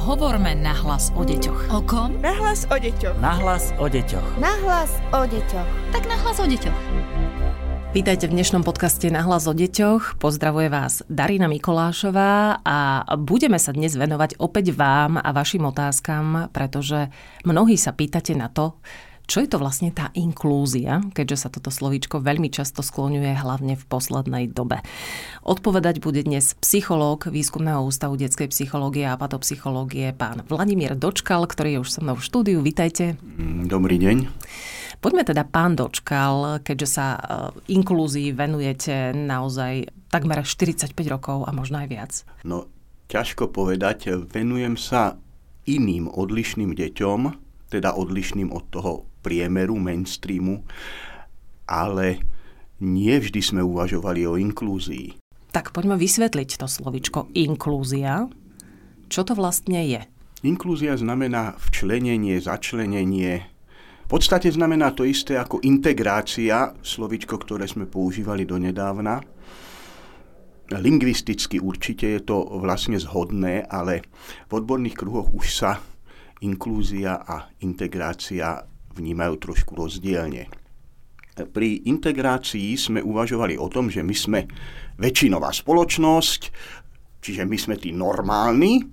Hovorme nahlas o deťoch. O kom? Nahlas o deťoch. Nahlas o deťoch. Nahlas o deťoch. Tak nahlas o deťoch. Vítajte v dnešnom podcaste Nahlas o deťoch. Pozdravuje vás Darina Mikolášová a budeme sa dnes venovať opäť vám a vašim otázkam, pretože mnohí sa pýtate na to, čo je to vlastne tá inklúzia, keďže sa toto slovíčko veľmi často skloňuje hlavne v poslednej dobe? Odpovedať bude dnes psychológ Výskumného ústavu detskej psychológie a patopsychológie pán Vladimír Dočkal, ktorý je už so mnou v štúdiu. Vítajte. Mm, dobrý deň. Poďme teda, pán Dočkal, keďže sa e, inklúzii venujete naozaj takmer 45 rokov a možno aj viac. No, ťažko povedať. Venujem sa iným odlišným deťom, teda odlišným od toho priemeru, mainstreamu, ale nie vždy sme uvažovali o inklúzii. Tak poďme vysvetliť to slovičko inklúzia. Čo to vlastne je? Inklúzia znamená včlenenie, začlenenie. V podstate znamená to isté ako integrácia, slovičko, ktoré sme používali donedávna. Lingvisticky určite je to vlastne zhodné, ale v odborných kruhoch už sa inklúzia a integrácia vnímajú trošku rozdielne. Pri integrácii sme uvažovali o tom, že my sme väčšinová spoločnosť, čiže my sme tí normálni,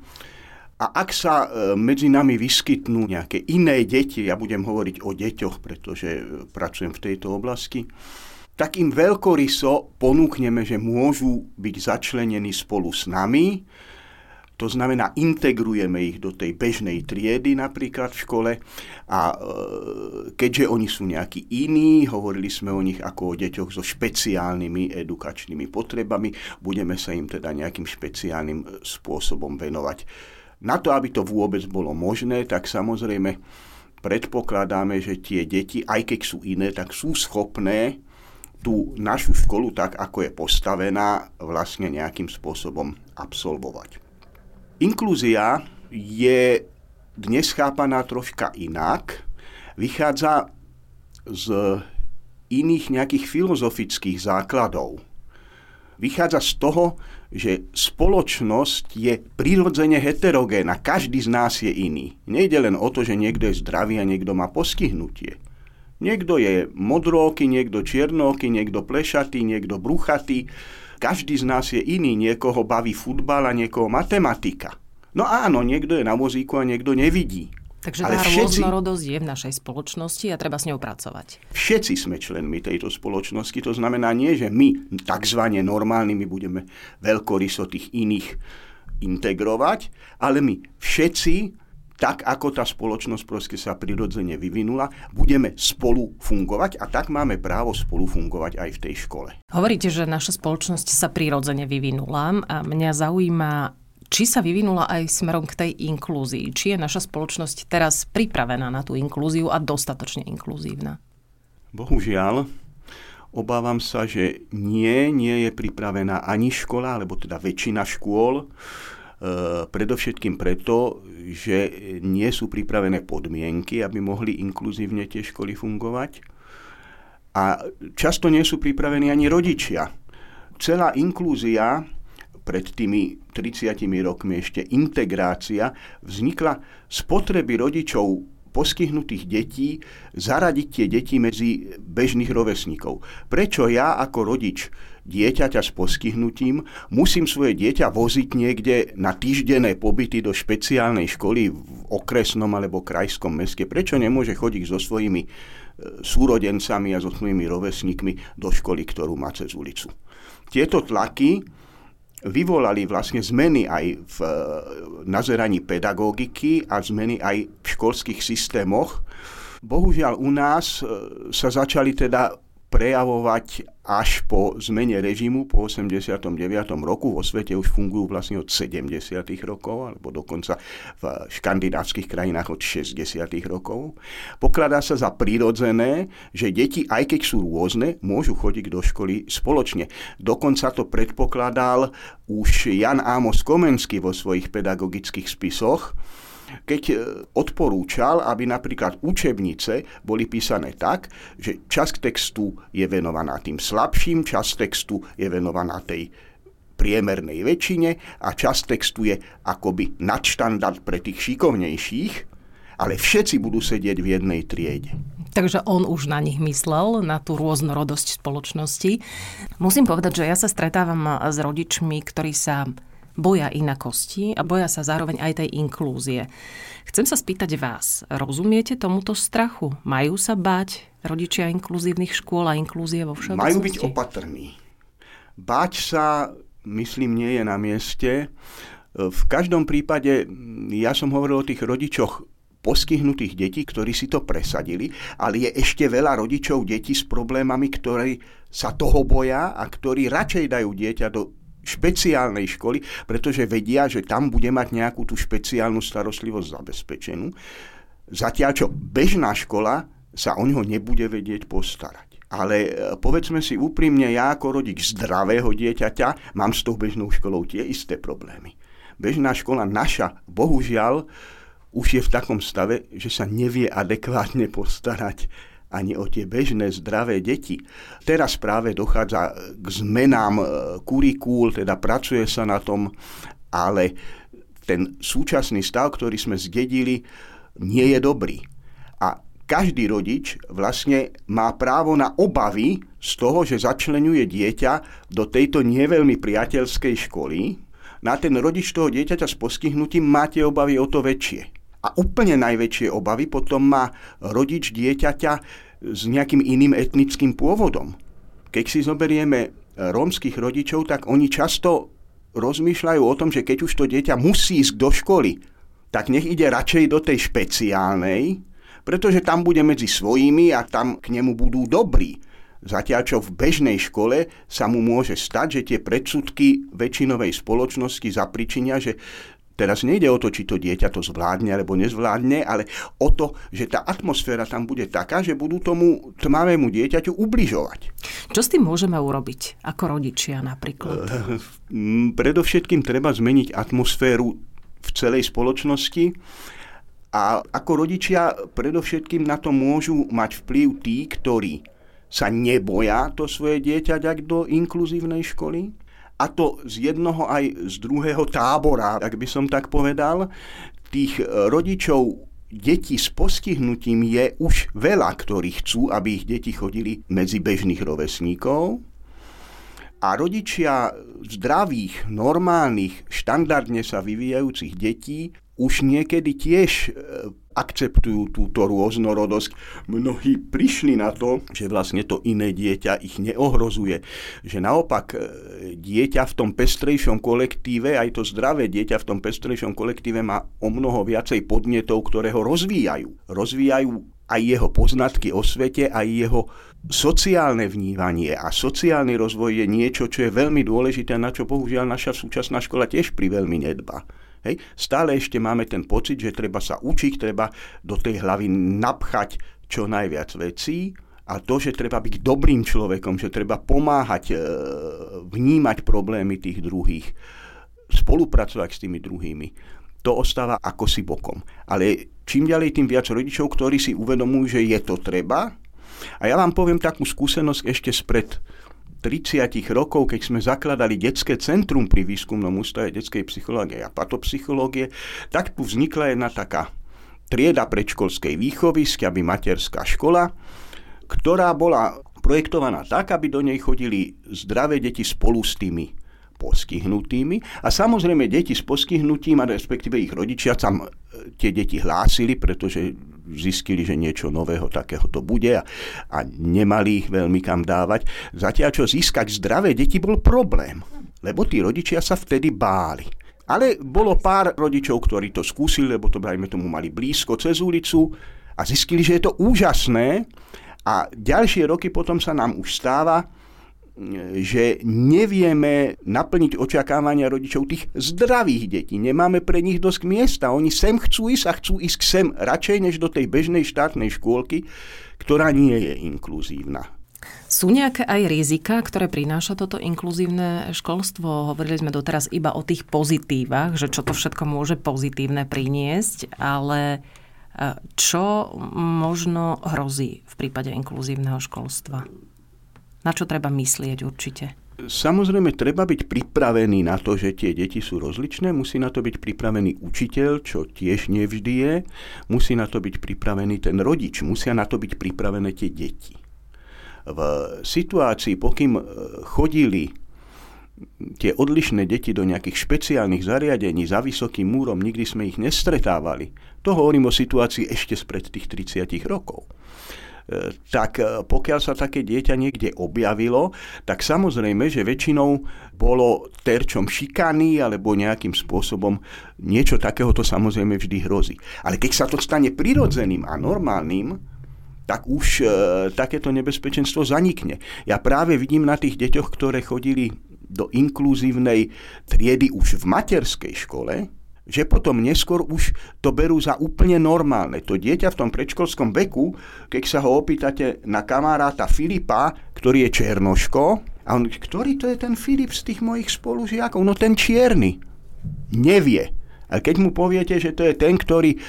a ak sa e, medzi nami vyskytnú nejaké iné deti, ja budem hovoriť o deťoch, pretože e, pracujem v tejto oblasti, tak im veľkoryso ponúkneme, že môžu byť začlenení spolu s nami, to znamená, integrujeme ich do tej bežnej triedy napríklad v škole a e, keďže oni sú nejakí iní, hovorili sme o nich ako o deťoch so špeciálnymi edukačnými potrebami, budeme sa im teda nejakým špeciálnym e, spôsobom venovať. Na to, aby to vôbec bolo možné, tak samozrejme predpokladáme, že tie deti, aj keď sú iné, tak sú schopné tú našu školu tak, ako je postavená, vlastne nejakým spôsobom absolvovať. Inklúzia je dnes chápaná troška inak. Vychádza z iných nejakých filozofických základov. Vychádza z toho, že spoločnosť je prirodzene heterogénna. Každý z nás je iný. Nejde len o to, že niekto je zdravý a niekto má postihnutie. Niekto je modróky, niekto čiernóky, niekto plešatý, niekto bruchatý každý z nás je iný, niekoho baví futbal a niekoho matematika. No áno, niekto je na vozíku a niekto nevidí. Takže Ale tá všetci, rôznorodosť je v našej spoločnosti a treba s ňou pracovať. Všetci sme členmi tejto spoločnosti, to znamená nie, že my takzvané normálnymi budeme veľkoryso tých iných integrovať, ale my všetci tak ako tá spoločnosť proste sa prirodzene vyvinula, budeme spolu fungovať a tak máme právo spolu fungovať aj v tej škole. Hovoríte, že naša spoločnosť sa prirodzene vyvinula a mňa zaujíma, či sa vyvinula aj smerom k tej inklúzii. Či je naša spoločnosť teraz pripravená na tú inklúziu a dostatočne inkluzívna? Bohužiaľ, obávam sa, že nie, nie je pripravená ani škola, alebo teda väčšina škôl. E, predovšetkým preto, že nie sú pripravené podmienky, aby mohli inkluzívne tie školy fungovať. A často nie sú pripravení ani rodičia. Celá inklúzia pred tými 30 rokmi ešte integrácia vznikla z potreby rodičov postihnutých detí zaradiť tie deti medzi bežných rovesníkov. Prečo ja ako rodič dieťaťa s postihnutím musím svoje dieťa voziť niekde na týždenné pobyty do špeciálnej školy v okresnom alebo krajskom meste? Prečo nemôže chodiť so svojimi e, súrodencami a so svojimi rovesníkmi do školy, ktorú má cez ulicu? Tieto tlaky vyvolali vlastne zmeny aj v e, nazeraní pedagogiky a zmeny aj v školských systémoch. Bohužiaľ u nás e, sa začali teda prejavovať až po zmene režimu po 89. roku. Vo svete už fungujú vlastne od 70. rokov, alebo dokonca v škandinávskych krajinách od 60. rokov. Pokladá sa za prirodzené, že deti, aj keď sú rôzne, môžu chodiť do školy spoločne. Dokonca to predpokladal už Jan Amos Komenský vo svojich pedagogických spisoch, keď e, odporúčal, aby napríklad učebnice boli písané tak, že časť textu je venovaná tým slabším, časť textu je venovaná tej priemernej väčšine a čas textu je akoby nadštandard pre tých šikovnejších, ale všetci budú sedieť v jednej triede. Takže on už na nich myslel, na tú rôznorodosť spoločnosti. Musím povedať, že ja sa stretávam s rodičmi, ktorí sa boja inakosti a boja sa zároveň aj tej inklúzie. Chcem sa spýtať vás, rozumiete tomuto strachu? Majú sa báť rodičia inkluzívnych škôl a inklúzie vo všeobecnosti? Majú byť opatrní. Báť sa, myslím, nie je na mieste. V každom prípade, ja som hovoril o tých rodičoch postihnutých detí, ktorí si to presadili, ale je ešte veľa rodičov detí s problémami, ktorí sa toho boja a ktorí radšej dajú dieťa do špeciálnej školy, pretože vedia, že tam bude mať nejakú tú špeciálnu starostlivosť zabezpečenú. Zatiaľ, čo bežná škola sa o ňo nebude vedieť postarať. Ale e, povedzme si úprimne, ja ako rodič zdravého dieťaťa mám s tou bežnou školou tie isté problémy. Bežná škola naša, bohužiaľ, už je v takom stave, že sa nevie adekvátne postarať ani o tie bežné zdravé deti. Teraz práve dochádza k zmenám e, kurikúl, teda pracuje sa na tom, ale ten súčasný stav, ktorý sme zdedili, nie je dobrý. A každý rodič vlastne má právo na obavy z toho, že začlenuje dieťa do tejto neveľmi priateľskej školy. Na ten rodič toho dieťaťa s postihnutím máte obavy o to väčšie. A úplne najväčšie obavy potom má rodič dieťaťa s nejakým iným etnickým pôvodom. Keď si zoberieme rómskych rodičov, tak oni často rozmýšľajú o tom, že keď už to dieťa musí ísť do školy, tak nech ide radšej do tej špeciálnej, pretože tam bude medzi svojimi a tam k nemu budú dobrí. Zatiaľ čo v bežnej škole sa mu môže stať, že tie predsudky väčšinovej spoločnosti zapričinia, že Teraz nejde o to, či to dieťa to zvládne alebo nezvládne, ale o to, že tá atmosféra tam bude taká, že budú tomu tmavému dieťaťu ubližovať. Čo s tým môžeme urobiť ako rodičia napríklad? Predovšetkým treba zmeniť atmosféru v celej spoločnosti a ako rodičia predovšetkým na to môžu mať vplyv tí, ktorí sa neboja to svoje dieťa dať do inkluzívnej školy, a to z jednoho aj z druhého tábora, ak by som tak povedal. Tých e, rodičov detí s postihnutím je už veľa, ktorí chcú, aby ich deti chodili medzi bežných rovesníkov. A rodičia zdravých, normálnych, štandardne sa vyvíjajúcich detí už niekedy tiež e, akceptujú túto rôznorodosť. Mnohí prišli na to, že vlastne to iné dieťa ich neohrozuje. Že naopak e, dieťa v tom pestrejšom kolektíve, aj to zdravé dieťa v tom pestrejšom kolektíve má o mnoho viacej podnetov, ktoré ho rozvíjajú. Rozvíjajú aj jeho poznatky o svete, aj jeho sociálne vnívanie a sociálny rozvoj je niečo, čo je veľmi dôležité, na čo bohužiaľ naša súčasná škola tiež pri veľmi nedba. Hej? Stále ešte máme ten pocit, že treba sa učiť, treba do tej hlavy napchať čo najviac vecí a to, že treba byť dobrým človekom, že treba pomáhať, e, vnímať problémy tých druhých, spolupracovať s tými druhými, to ostáva ako si bokom. Ale čím ďalej, tým viac rodičov, ktorí si uvedomujú, že je to treba. A ja vám poviem takú skúsenosť ešte spred 30 rokov, keď sme zakladali detské centrum pri výskumnom ústave detskej psychológie a patopsychológie, tak tu vznikla jedna taká trieda predškolskej výchovy, aby materská škola, ktorá bola projektovaná tak, aby do nej chodili zdravé deti spolu s tými postihnutými. A samozrejme deti s postihnutím, a respektíve ich rodičia tam e, tie deti hlásili, pretože zistili, že niečo nového takého to bude a, a nemali ich veľmi kam dávať. Zatiaľ, čo získať zdravé deti bol problém, lebo tí rodičia sa vtedy báli. Ale bolo pár rodičov, ktorí to skúsili, lebo to dajme tomu mali blízko cez ulicu a zistili, že je to úžasné. A ďalšie roky potom sa nám už stáva, že nevieme naplniť očakávania rodičov tých zdravých detí. Nemáme pre nich dosť miesta. Oni sem chcú ísť a chcú ísť sem radšej než do tej bežnej štátnej škôlky, ktorá nie je inkluzívna. Sú nejaké aj rizika, ktoré prináša toto inkluzívne školstvo? Hovorili sme doteraz iba o tých pozitívach, že čo to všetko môže pozitívne priniesť, ale e, čo možno hrozí v prípade inkluzívneho školstva? Na čo treba myslieť určite? Samozrejme, treba byť pripravený na to, že tie deti sú rozličné, musí na to byť pripravený učiteľ, čo tiež nevždy je, musí na to byť pripravený ten rodič, musia na to byť pripravené tie deti. V situácii, pokým e, chodili tie odlišné deti do nejakých špeciálnych zariadení za vysokým múrom, nikdy sme ich nestretávali. To hovorím o situácii ešte spred tých 30 rokov tak e, pokiaľ sa také dieťa niekde objavilo, tak samozrejme, že väčšinou bolo terčom šikany alebo nejakým spôsobom niečo takého to samozrejme vždy hrozí. Ale keď sa to stane prirodzeným a normálnym, tak už e, takéto nebezpečenstvo zanikne. Ja práve vidím na tých deťoch, ktoré chodili do inkluzívnej triedy už v materskej škole, že potom neskôr už to berú za úplne normálne. To dieťa v tom predškolskom veku, keď sa ho opýtate na kamaráta Filipa, ktorý je Černoško, a on, ktorý to je ten Filip z tých mojich spolužiakov? No ten čierny. Nevie. A keď mu poviete, že to je ten, ktorý e,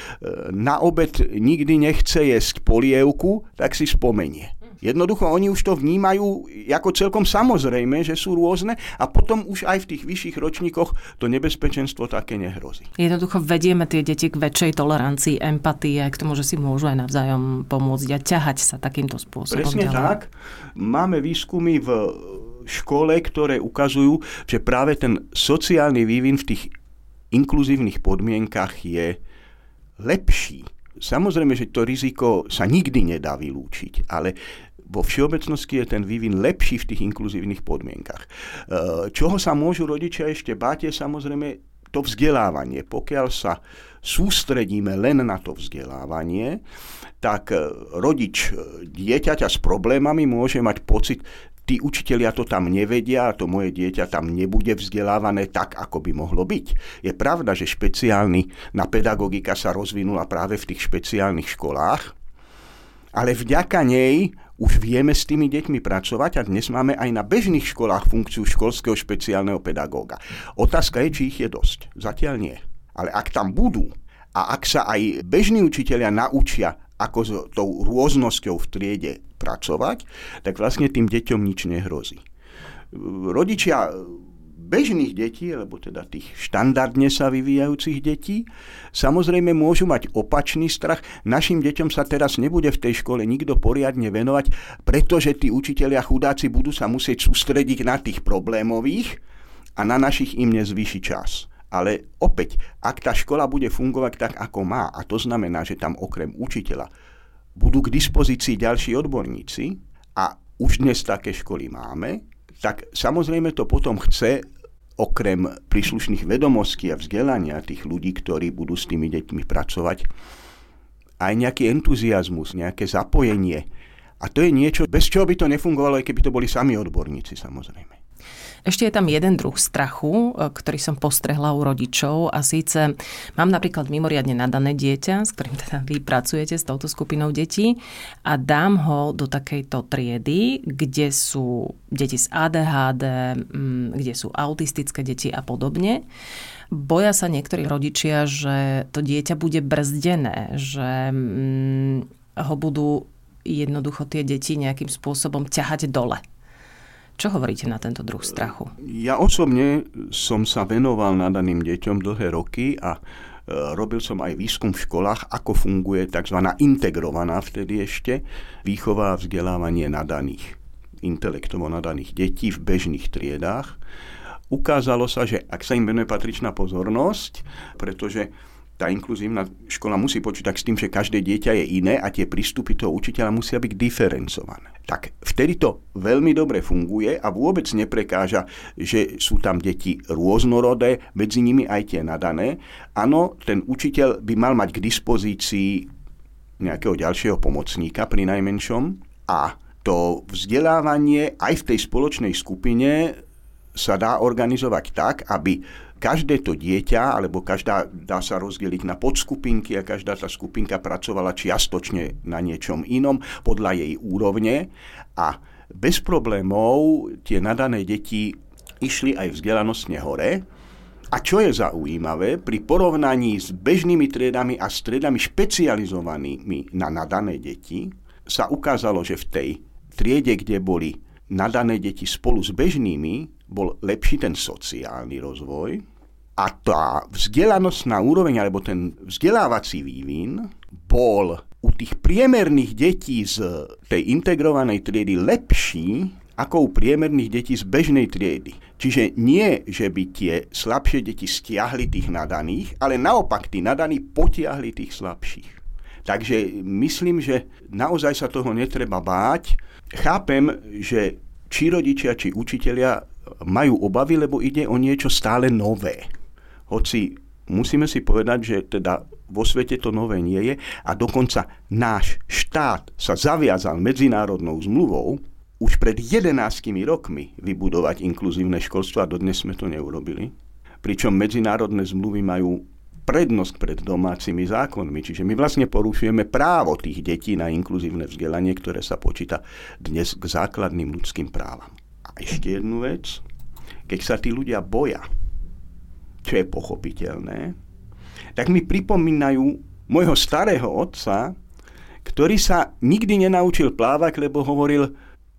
na obed nikdy nechce jesť polievku, tak si spomenie. Jednoducho oni už to vnímajú ako celkom samozrejme, že sú rôzne a potom už aj v tých vyšších ročníkoch to nebezpečenstvo také nehrozí. Jednoducho vedieme tie deti k väčšej tolerancii, empatie, k tomu, že si môžu aj navzájom pomôcť a ťahať sa takýmto spôsobom. Presne ďalej. tak. Máme výskumy v škole, ktoré ukazujú, že práve ten sociálny vývin v tých inkluzívnych podmienkach je lepší. Samozrejme, že to riziko sa nikdy nedá vylúčiť, ale vo všeobecnosti je ten vývin lepší v tých inkluzívnych podmienkach. E, čoho sa môžu rodičia ešte báť je samozrejme to vzdelávanie. Pokiaľ sa sústredíme len na to vzdelávanie, tak e, rodič e, dieťaťa s problémami môže mať pocit, tí učitelia to tam nevedia a to moje dieťa tam nebude vzdelávané tak, ako by mohlo byť. Je pravda, že špeciálny na pedagogika sa rozvinula práve v tých špeciálnych školách, ale vďaka nej už vieme s tými deťmi pracovať a dnes máme aj na bežných školách funkciu školského špeciálneho pedagóga. Otázka je, či ich je dosť. Zatiaľ nie. Ale ak tam budú a ak sa aj bežní učiteľia naučia, ako s tou rôznosťou v triede pracovať, tak vlastne tým deťom nič nehrozí. Rodičia bežných detí, alebo teda tých štandardne sa vyvíjajúcich detí, samozrejme môžu mať opačný strach. Našim deťom sa teraz nebude v tej škole nikto poriadne venovať, pretože tí učitelia chudáci budú sa musieť sústrediť na tých problémových a na našich im nezvýši čas. Ale opäť, ak tá škola bude fungovať tak, ako má, a to znamená, že tam okrem učiteľa budú k dispozícii ďalší odborníci, a už dnes také školy máme, tak samozrejme to potom chce okrem príslušných vedomostí a vzdelania tých ľudí, ktorí budú s tými deťmi pracovať, aj nejaký entuziasmus, nejaké zapojenie. A to je niečo, bez čoho by to nefungovalo, aj keby to boli sami odborníci samozrejme. Ešte je tam jeden druh strachu, e, ktorý som postrehla u rodičov a síce mám napríklad mimoriadne nadané dieťa, s ktorým teda vy pracujete s touto skupinou detí a dám ho do takejto triedy, kde sú deti z ADHD, mm, kde sú autistické deti a podobne. Boja sa niektorí rodičia, že to dieťa bude brzdené, že mm, ho budú jednoducho tie deti nejakým spôsobom ťahať dole čo hovoríte na tento druh strachu? Ja osobne som sa venoval nadaným deťom dlhé roky a e, robil som aj výskum v školách, ako funguje tzv. integrovaná vtedy ešte výchova a vzdelávanie nadaných, intelektovo nadaných detí v bežných triedách. Ukázalo sa, že ak sa im venuje patričná pozornosť, pretože tá inkluzívna škola musí počítať s tým, že každé dieťa je iné a tie prístupy toho učiteľa musia byť diferencované. Tak vtedy to veľmi dobre funguje a vôbec neprekáža, že sú tam deti rôznorodé, medzi nimi aj tie nadané. Áno, ten učiteľ by mal mať k dispozícii nejakého ďalšieho pomocníka pri najmenšom a to vzdelávanie aj v tej spoločnej skupine sa dá organizovať tak, aby každé to dieťa, alebo každá dá sa rozdeliť na podskupinky a každá tá skupinka pracovala čiastočne na niečom inom podľa jej úrovne a bez problémov tie nadané deti išli aj vzdelanostne hore. A čo je zaujímavé, pri porovnaní s bežnými triedami a stredami špecializovanými na nadané deti, sa ukázalo, že v tej triede, kde boli nadané deti spolu s bežnými bol lepší ten sociálny rozvoj a tá vzdelanostná úroveň alebo ten vzdelávací vývin bol u tých priemerných detí z tej integrovanej triedy lepší ako u priemerných detí z bežnej triedy. Čiže nie, že by tie slabšie deti stiahli tých nadaných, ale naopak tí nadaní potiahli tých slabších. Takže myslím, že naozaj sa toho netreba báť. Chápem, že či rodičia, či učitelia majú obavy, lebo ide o niečo stále nové. Hoci musíme si povedať, že teda vo svete to nové nie je a dokonca náš štát sa zaviazal medzinárodnou zmluvou už pred 11 rokmi vybudovať inkluzívne školstvo a dodnes sme to neurobili. Pričom medzinárodné zmluvy majú prednosť pred domácimi zákonmi. Čiže my vlastne porušujeme právo tých detí na inkluzívne vzdelanie, ktoré sa počíta dnes k základným ľudským právam. Ešte jednu vec. Keď sa tí ľudia boja, čo je pochopiteľné, tak mi pripomínajú môjho starého otca, ktorý sa nikdy nenaučil plávať, lebo hovoril,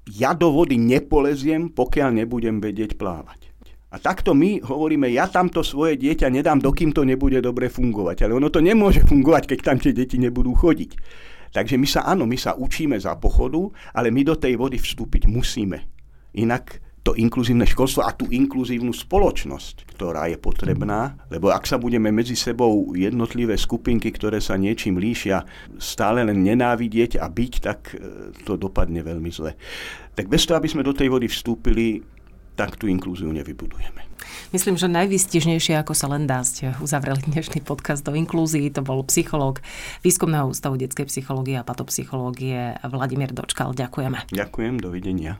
ja do vody nepoleziem, pokiaľ nebudem vedieť plávať. A takto my hovoríme, ja tamto svoje dieťa nedám, dokým to nebude dobre fungovať. Ale ono to nemôže fungovať, keď tam tie deti nebudú chodiť. Takže my sa, áno, my sa učíme za pochodu, ale my do tej vody vstúpiť musíme. Inak to inkluzívne školstvo a tú inkluzívnu spoločnosť, ktorá je potrebná, lebo ak sa budeme medzi sebou jednotlivé skupinky, ktoré sa niečím líšia, stále len nenávidieť a byť, tak e, to dopadne veľmi zle. Tak bez toho, aby sme do tej vody vstúpili, tak tú inklúziu nevybudujeme. Myslím, že najvystižnejšie, ako sa len dá, ste uzavreli dnešný podcast do inklúzii. To bol psychológ Výskumného ústavu detskej psychológie a patopsychológie Vladimír Dočkal. Ďakujeme. Ďakujem, dovidenia.